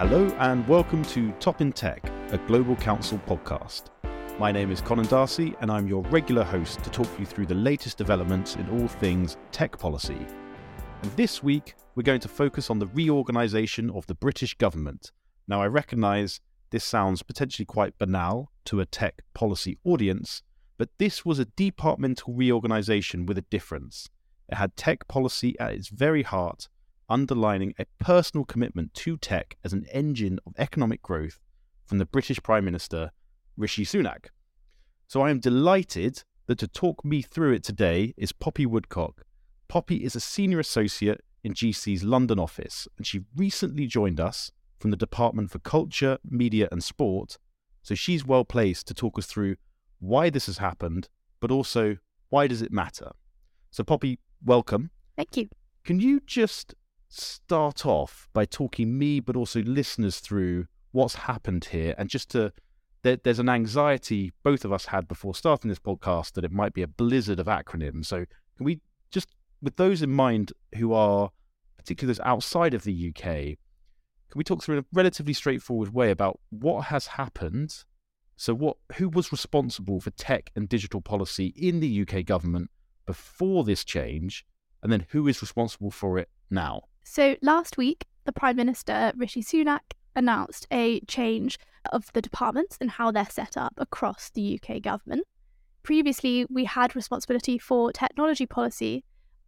Hello and welcome to Top in Tech, a Global Counsel podcast. My name is Conan D'Arcy and I'm your regular host to talk you through the latest developments in all things tech policy. And this week, we're going to focus on the reorganisation of the British government. Now, I recognise this sounds potentially quite banal to a tech policy audience, but this was a departmental reorganisation with a difference. It had tech policy at its very heart underlining a personal commitment to tech as an engine of economic growth from the British Prime Minister, Rishi Sunak. So I am delighted that to talk me through it today is Poppy Woodcock. Poppy is a senior associate in GC's London office, and she recently joined us from the Department for Culture, Media and Sport. So she's well placed to talk us through why this has happened, but also why does it matter. So Poppy, welcome. Thank you. Can you just start off by talking me, but also listeners through what's happened here, and just to there, there's an anxiety both of us had before starting this podcast that it might be a blizzard of acronyms. So can we just, with those in mind who are particularly those outside of the UK, can we talk through in a relatively straightforward way about what has happened? So, what who was responsible for tech and digital policy in the UK government before this change, and then who is responsible for it now? So last week, the Prime Minister, Rishi Sunak, announced a change of the departments and how they're set up across the UK government. Previously, we had responsibility for technology policy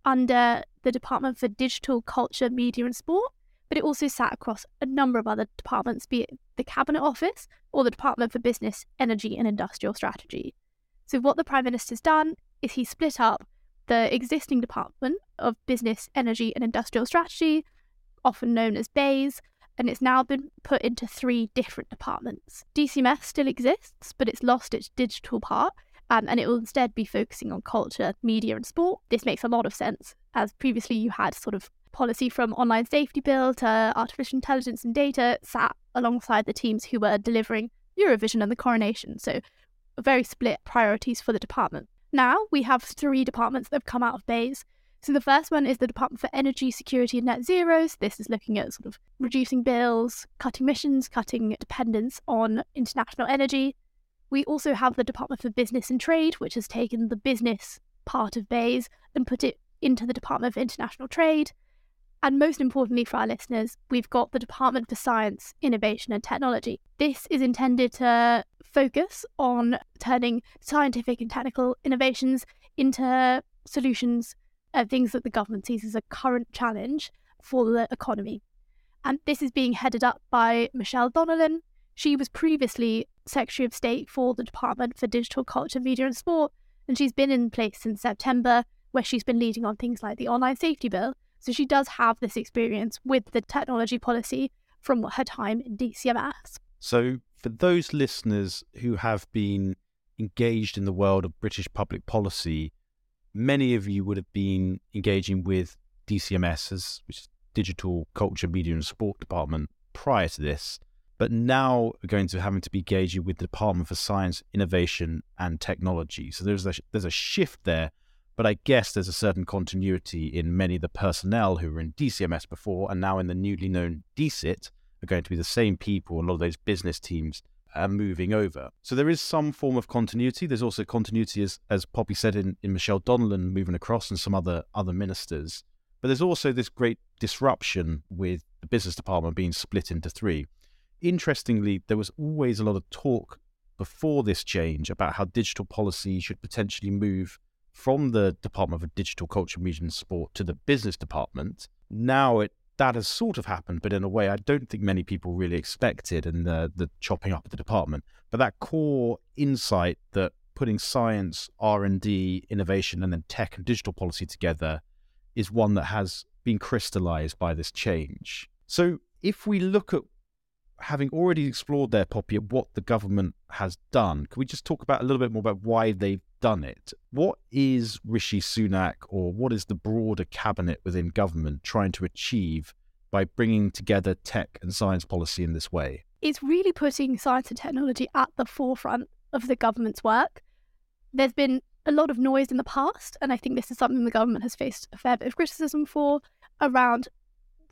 under the Department for Digital, Culture, Media and Sport, but it also sat across a number of other departments, be it the Cabinet Office or the Department for Business, Energy and Industrial Strategy. So, what the Prime Minister's done is he split up the existing Department of Business, Energy and Industrial Strategy, often known as BEIS, and it's now been put into three different departments. DCMS still exists, but it's lost its digital part, um, and it will instead be focusing on culture, media, and sport. This makes a lot of sense, as previously you had sort of policy from online safety bill to artificial intelligence and data sat alongside the teams who were delivering Eurovision and the coronation. So, very split priorities for the department. Now we have three departments that have come out of BEIS. So the first one is the Department for Energy Security and Net Zeros. This is looking at sort of reducing bills, cutting emissions, cutting dependence on international energy. We also have the Department for Business and Trade, which has taken the business part of BEIS and put it into the Department of International Trade. And most importantly for our listeners, we've got the Department for Science, Innovation and Technology. This is intended to focus on turning scientific and technical innovations into solutions, uh, things that the government sees as a current challenge for the economy. And this is being headed up by Michelle Donelan. She was previously Secretary of State for the Department for Digital Culture, Media and Sport, and she's been in place since September, where she's been leading on things like the Online Safety Bill so she does have this experience with the technology policy from her time in DCMS. So, for those listeners who have been engaged in the world of British public policy, many of you would have been engaging with DCMS, which is Digital Culture, Media and Sport Department, prior to this. But now we're going to having to be engaging with the Department for Science, Innovation and Technology. So there's a, there's a shift there but I guess there's a certain continuity in many of the personnel who were in DCMS before and now in the newly known DSIT are going to be the same people. A lot of those business teams are moving over. So there is some form of continuity. There's also continuity, as, as Poppy said, in, in Michelle Donelan moving across and some other, other ministers. But there's also this great disruption with the business department being split into three. Interestingly, there was always a lot of talk before this change about how digital policy should potentially move from the Department of Digital Culture, Media and Sport to the business department. Now it that has sort of happened, but in a way I don't think many people really expected and the the chopping up of the department. But that core insight that putting science, R and D, innovation, and then tech and digital policy together is one that has been crystallized by this change. So if we look at having already explored their Poppy what the government has done, can we just talk about a little bit more about why they've done it? What is Rishi Sunak or what is the broader cabinet within government trying to achieve by bringing together tech and science policy in this way? It's really putting science and technology at the forefront of the government's work. There's been a lot of noise in the past, and I think this is something the government has faced a fair bit of criticism for around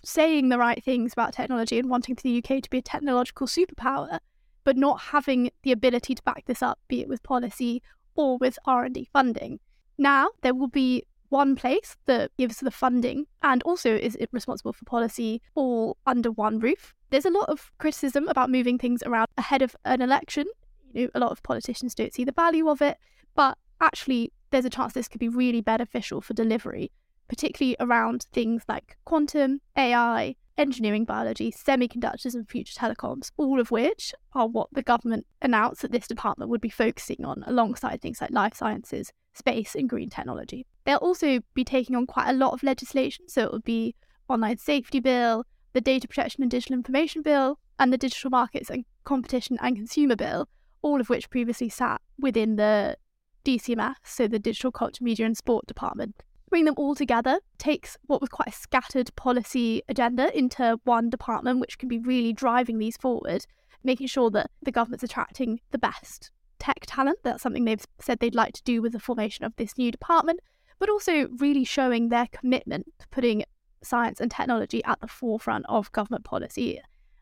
saying the right things about technology and wanting the UK to be a technological superpower, but not having the ability to back this up, be it with policy or with R&D funding. Now there will be one place that gives the funding and also is responsible for policy all under one roof. There's a lot of criticism about moving things around ahead of an election. You know, a lot of politicians don't see the value of it, but actually there's a chance this could be really beneficial for delivery, particularly around things like quantum, AI, engineering biology, semiconductors, and future telecoms, all of which are what the government announced that this department would be focusing on alongside things like life sciences, space, and green technology. They'll also be taking on quite a lot of legislation, so it would be online safety bill, the data protection and digital information bill, and the digital markets and competition and consumer bill, all of which previously sat within the DCMS, so the Digital Culture, Media and Sport Department. Bring them all together takes what was quite a scattered policy agenda into one department, which can be really driving these forward, making sure that the government's attracting the best tech talent. That's something they've said they'd like to do with the formation of this new department, but also really showing their commitment to putting science and technology at the forefront of government policy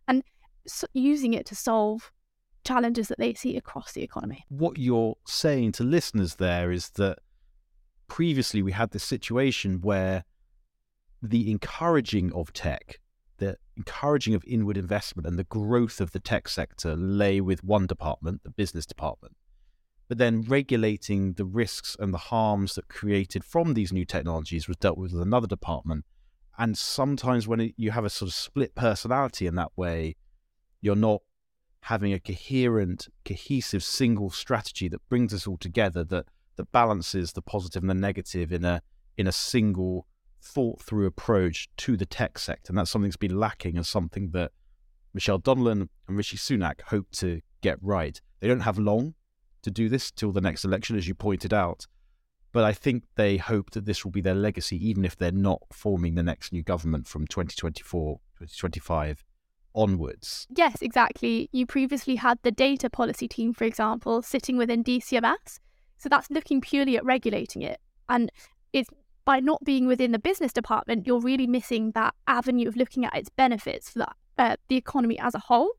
and using it to solve challenges that they see across the economy. What you're saying to listeners there is that previously we had this situation where the encouraging of tech, the encouraging of inward investment and the growth of the tech sector lay with one department, the business department. But then regulating the risks and the harms that created from these new technologies was dealt with with another department. And sometimes when you have a sort of split personality in that way, you're not having a coherent, cohesive single strategy that brings us all together that that balances the positive and the negative in a in a single thought through approach to the tech sector. And that's something that's been lacking and something that Michelle Donelan and Rishi Sunak hope to get right. They don't have long to do this till the next election, as you pointed out. But I think they hope that this will be their legacy, even if they're not forming the next new government from 2024, 2025 onwards. Yes, exactly. You previously had the data policy team, for example, sitting within DCMS. So that's looking purely at regulating it. And it's by not being within the business department, you're really missing that avenue of looking at its benefits for the, uh, the economy as a whole.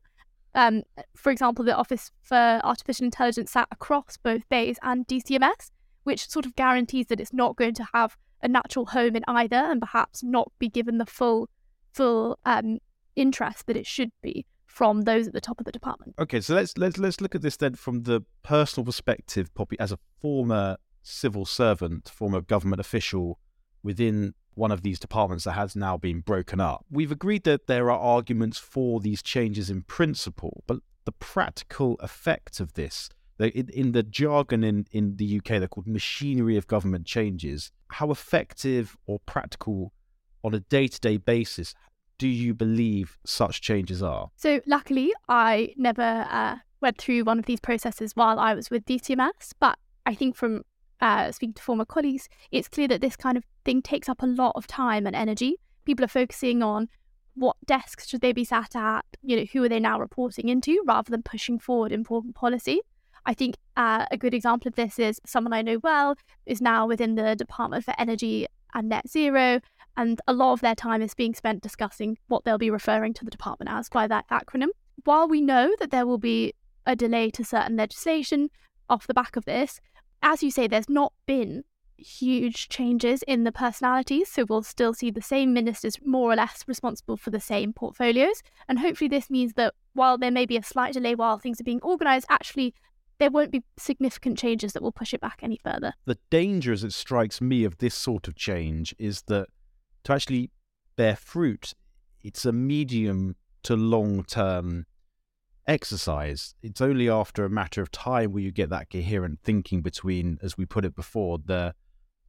Um, for example, the Office for Artificial Intelligence sat across both BEIS and DCMS, which sort of guarantees that it's not going to have a natural home in either and perhaps not be given the full full um, interest that it should be from those at the top of the department. Okay, so let's let's let's look at this then from the personal perspective, Poppy, as a former civil servant, former government official within one of these departments that has now been broken up. We've agreed that there are arguments for these changes in principle, but the practical effect of this, in the jargon in, in the UK, they're called machinery of government changes. How effective or practical on a day to day basis do you believe such changes are? So, luckily, I never uh, went through one of these processes while I was with DCMS, but I think from uh, speaking to former colleagues, it's clear that this kind of thing takes up a lot of time and energy. People are focusing on what desks should they be sat at, you know, who are they now reporting into, rather than pushing forward important policy. I think uh, a good example of this is someone I know well is now within the Department for Energy and Net Zero, and a lot of their time is being spent discussing what they'll be referring to the department as by that acronym. While we know that there will be a delay to certain legislation off the back of this, as you say, there's not been huge changes in the personalities, so we'll still see the same ministers more or less responsible for the same portfolios. And hopefully, this means that while there may be a slight delay while things are being organised, actually there won't be significant changes that will push it back any further. The danger, as it strikes me, of this sort of change is that to actually bear fruit, it's a medium to long term exercise. It's only after a matter of time where you get that coherent thinking between, as we put it before, the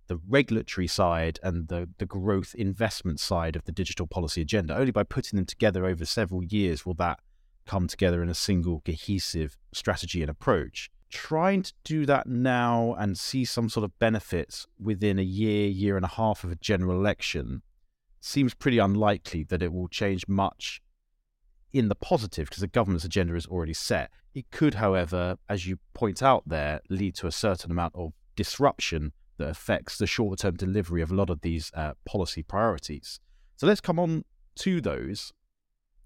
the regulatory side and the, the growth investment side of the digital policy agenda. Only by putting them together over several years will that come together in a single cohesive strategy and approach. Trying to do that now and see some sort of benefits within a year, year and a half of a general election seems pretty unlikely that it will change much in the positive because the government's agenda is already set. It could, however, as you point out there, lead to a certain amount of disruption that affects the short term delivery of a lot of these uh, policy priorities. So let's come on to those,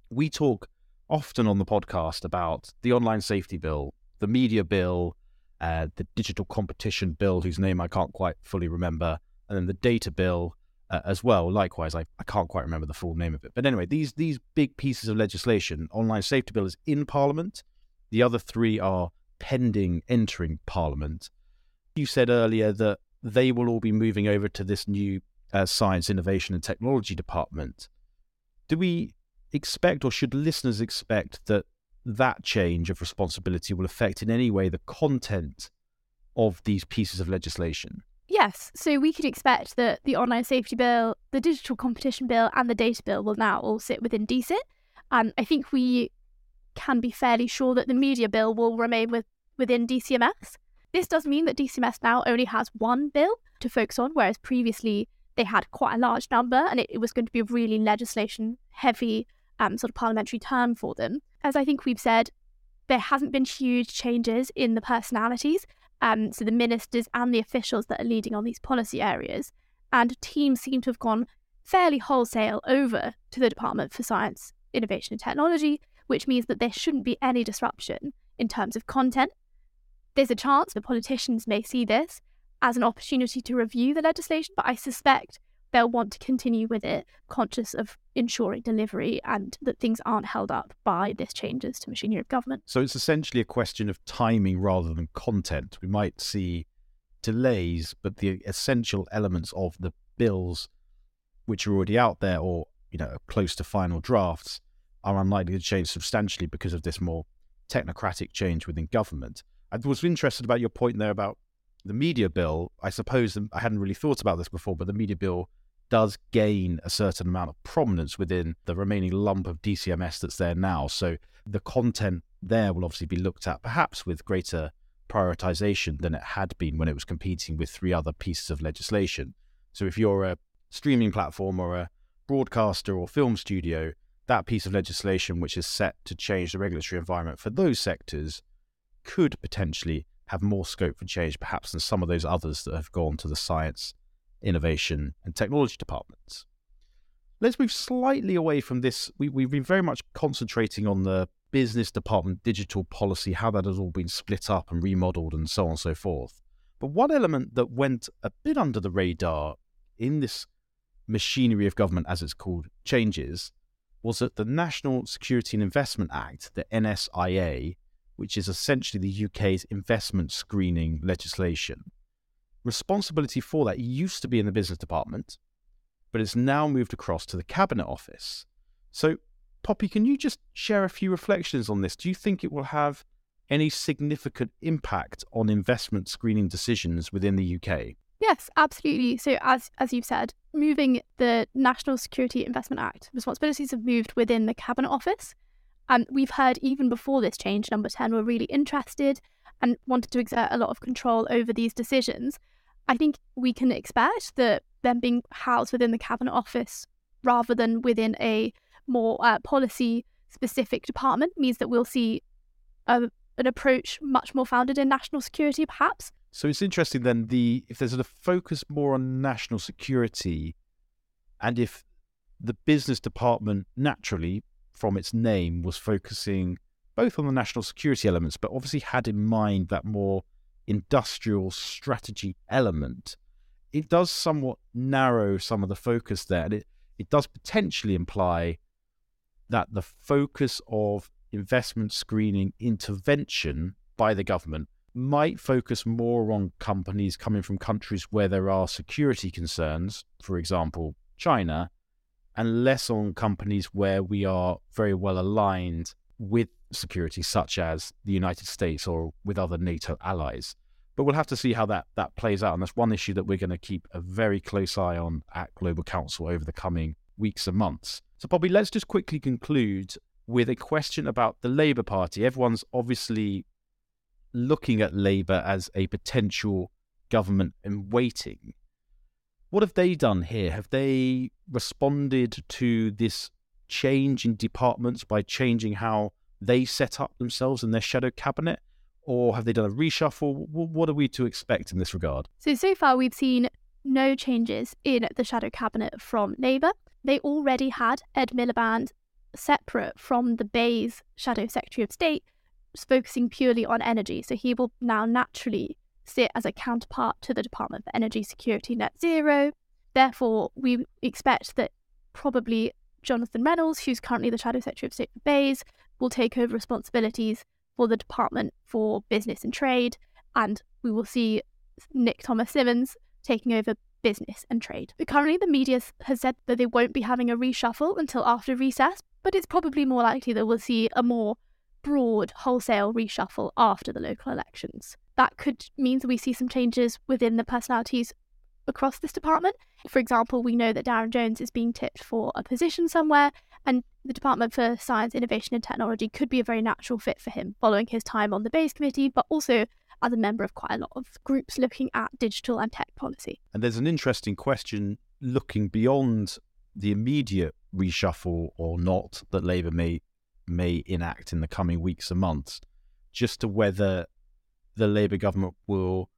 we talk often on the podcast about the online safety bill, the media bill, uh, the digital competition bill, whose name I can't quite fully remember, and then the data bill uh, as well. Likewise, I, I can't quite remember the full name of it. But anyway, these these big pieces of legislation, online safety bill is in Parliament. The other three are pending entering Parliament. You said earlier that they will all be moving over to this new uh, Science, Innovation and Technology Department. Do we expect, or should listeners expect, that that change of responsibility will affect in any way the content of these pieces of legislation? Yes, so we could expect that the online safety bill, the digital competition bill, and the data bill will now all sit within DSIT. And I think we can be fairly sure that the media bill will remain with, within DCMS. This does mean that DCMS now only has one bill to focus on, whereas previously they had quite a large number and it, it was going to be a really legislation heavy um, sort of parliamentary term for them. As I think we've said, there hasn't been huge changes in the personalities, um, so the ministers and the officials that are leading on these policy areas, and teams seem to have gone fairly wholesale over to the Department for Science, Innovation and Technology, which means that there shouldn't be any disruption in terms of content. There's a chance that politicians may see this as an opportunity to review the legislation, but I suspect they'll want to continue with it, conscious of ensuring delivery and that things aren't held up by this changes to machinery of government. So it's essentially a question of timing rather than content. We might see delays, but the essential elements of the bills which are already out there or you know close to final drafts are unlikely to change substantially because of this more technocratic change within government. I was interested about your point there about the media bill. I suppose I hadn't really thought about this before, but the media bill does gain a certain amount of prominence within the remaining lump of DCMS that's there now. So the content there will obviously be looked at perhaps with greater prioritization than it had been when it was competing with three other pieces of legislation. So if you're a streaming platform or a broadcaster or film studio, that piece of legislation which is set to change the regulatory environment for those sectors could potentially have more scope for change perhaps than some of those others that have gone to the science innovation, and technology departments. Let's move slightly away from this. We, we've been very much concentrating on the business department digital policy, how that has all been split up and remodeled, and so on and so forth. But one element that went a bit under the radar in this machinery of government, as it's called, changes was that the National Security and Investment Act, the NSIA, which is essentially the UK's investment screening legislation, responsibility for that used to be in the business department, but it's now moved across to the cabinet office. So, Poppy, can you just share a few reflections on this? Do you think it will have any significant impact on investment screening decisions within the UK? Yes, absolutely. So as as you've said, moving the National Security Investment Act responsibilities have moved within the Cabinet Office. And we've heard even before this change, Number 10 were really interested and wanted to exert a lot of control over these decisions. I think we can expect that them being housed within the Cabinet Office rather than within a more uh, policy specific department means that we'll see a, an approach much more founded in national security, perhaps. So it's interesting then the if there's a focus more on national security, and if the business department naturally, from its name, was focusing both on the national security elements, but obviously had in mind that more industrial strategy element, it does somewhat narrow some of the focus there. And it, it does potentially imply that the focus of investment screening intervention by the government might focus more on companies coming from countries where there are security concerns, for example, China, and less on companies where we are very well aligned with security, such as the United States or with other NATO allies. But we'll have to see how that, that plays out. And that's one issue that we're going to keep a very close eye on at Global Counsel over the coming weeks and months. So, Bobby, let's just quickly conclude with a question about the Labour Party. Everyone's obviously looking at Labour as a potential government in waiting. What have they done here? Have they responded to this change in departments by changing how they set up themselves in their shadow cabinet? Or have they done a reshuffle? What are we to expect in this regard? So, so far we've seen no changes in the shadow cabinet from Labour. They already had Ed Miliband separate from the BEIS shadow secretary of state, focusing purely on energy. So he will now naturally sit as a counterpart to the Department for Energy Security Net Zero. Therefore, we expect that probably Jonathan Reynolds, who's currently the Shadow Secretary of State for BEIS, will take over responsibilities for the Department for Business and Trade, and we will see Nick Thomas-Symonds taking over business and trade. Currently, the media has said that they won't be having a reshuffle until after recess, but it's probably more likely that we'll see a more broad wholesale reshuffle after the local elections. That could mean that we see some changes within the personalities across this department. For example, we know that Darren Jones is being tipped for a position somewhere, the Department for Science, Innovation and Technology could be a very natural fit for him following his time on the BEIS Committee, but also as a member of quite a lot of groups looking at digital and tech policy. And there's an interesting question looking beyond the immediate reshuffle or not that Labour may may enact in the coming weeks and months, just to whether the Labour government will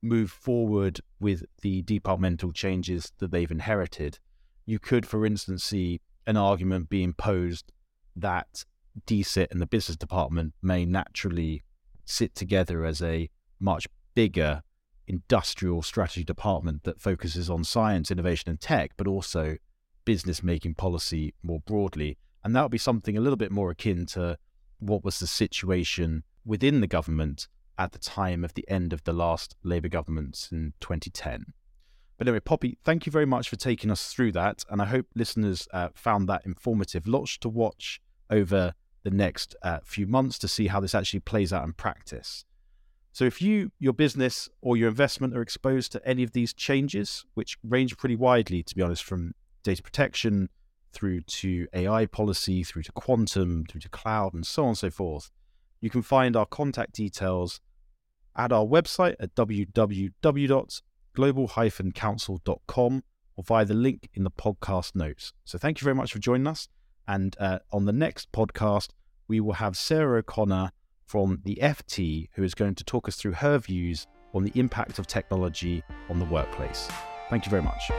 move forward with the departmental changes that they've inherited. You could, for instance, see an argument being posed that DSIT and the business department may naturally sit together as a much bigger industrial strategy department that focuses on science, innovation, and tech, but also business making policy more broadly. And that would be something a little bit more akin to what was the situation within the government at the time of the end of the last Labour government in 2010. But anyway, Poppy, thank you very much for taking us through that. And I hope listeners uh, found that informative. Lots to watch over the next uh, few months to see how this actually plays out in practice. So, if you, your business, or your investment are exposed to any of these changes, which range pretty widely, to be honest, from data protection through to AI policy, through to quantum, through to cloud, and so on and so forth, you can find our contact details at our website at global-counsel.com or via the link in the podcast notes. So thank you very much for joining us. And uh, on the next podcast, we will have Sarah O'Connor from the FT, who is going to talk us through her views on the impact of technology on the workplace. Thank you very much.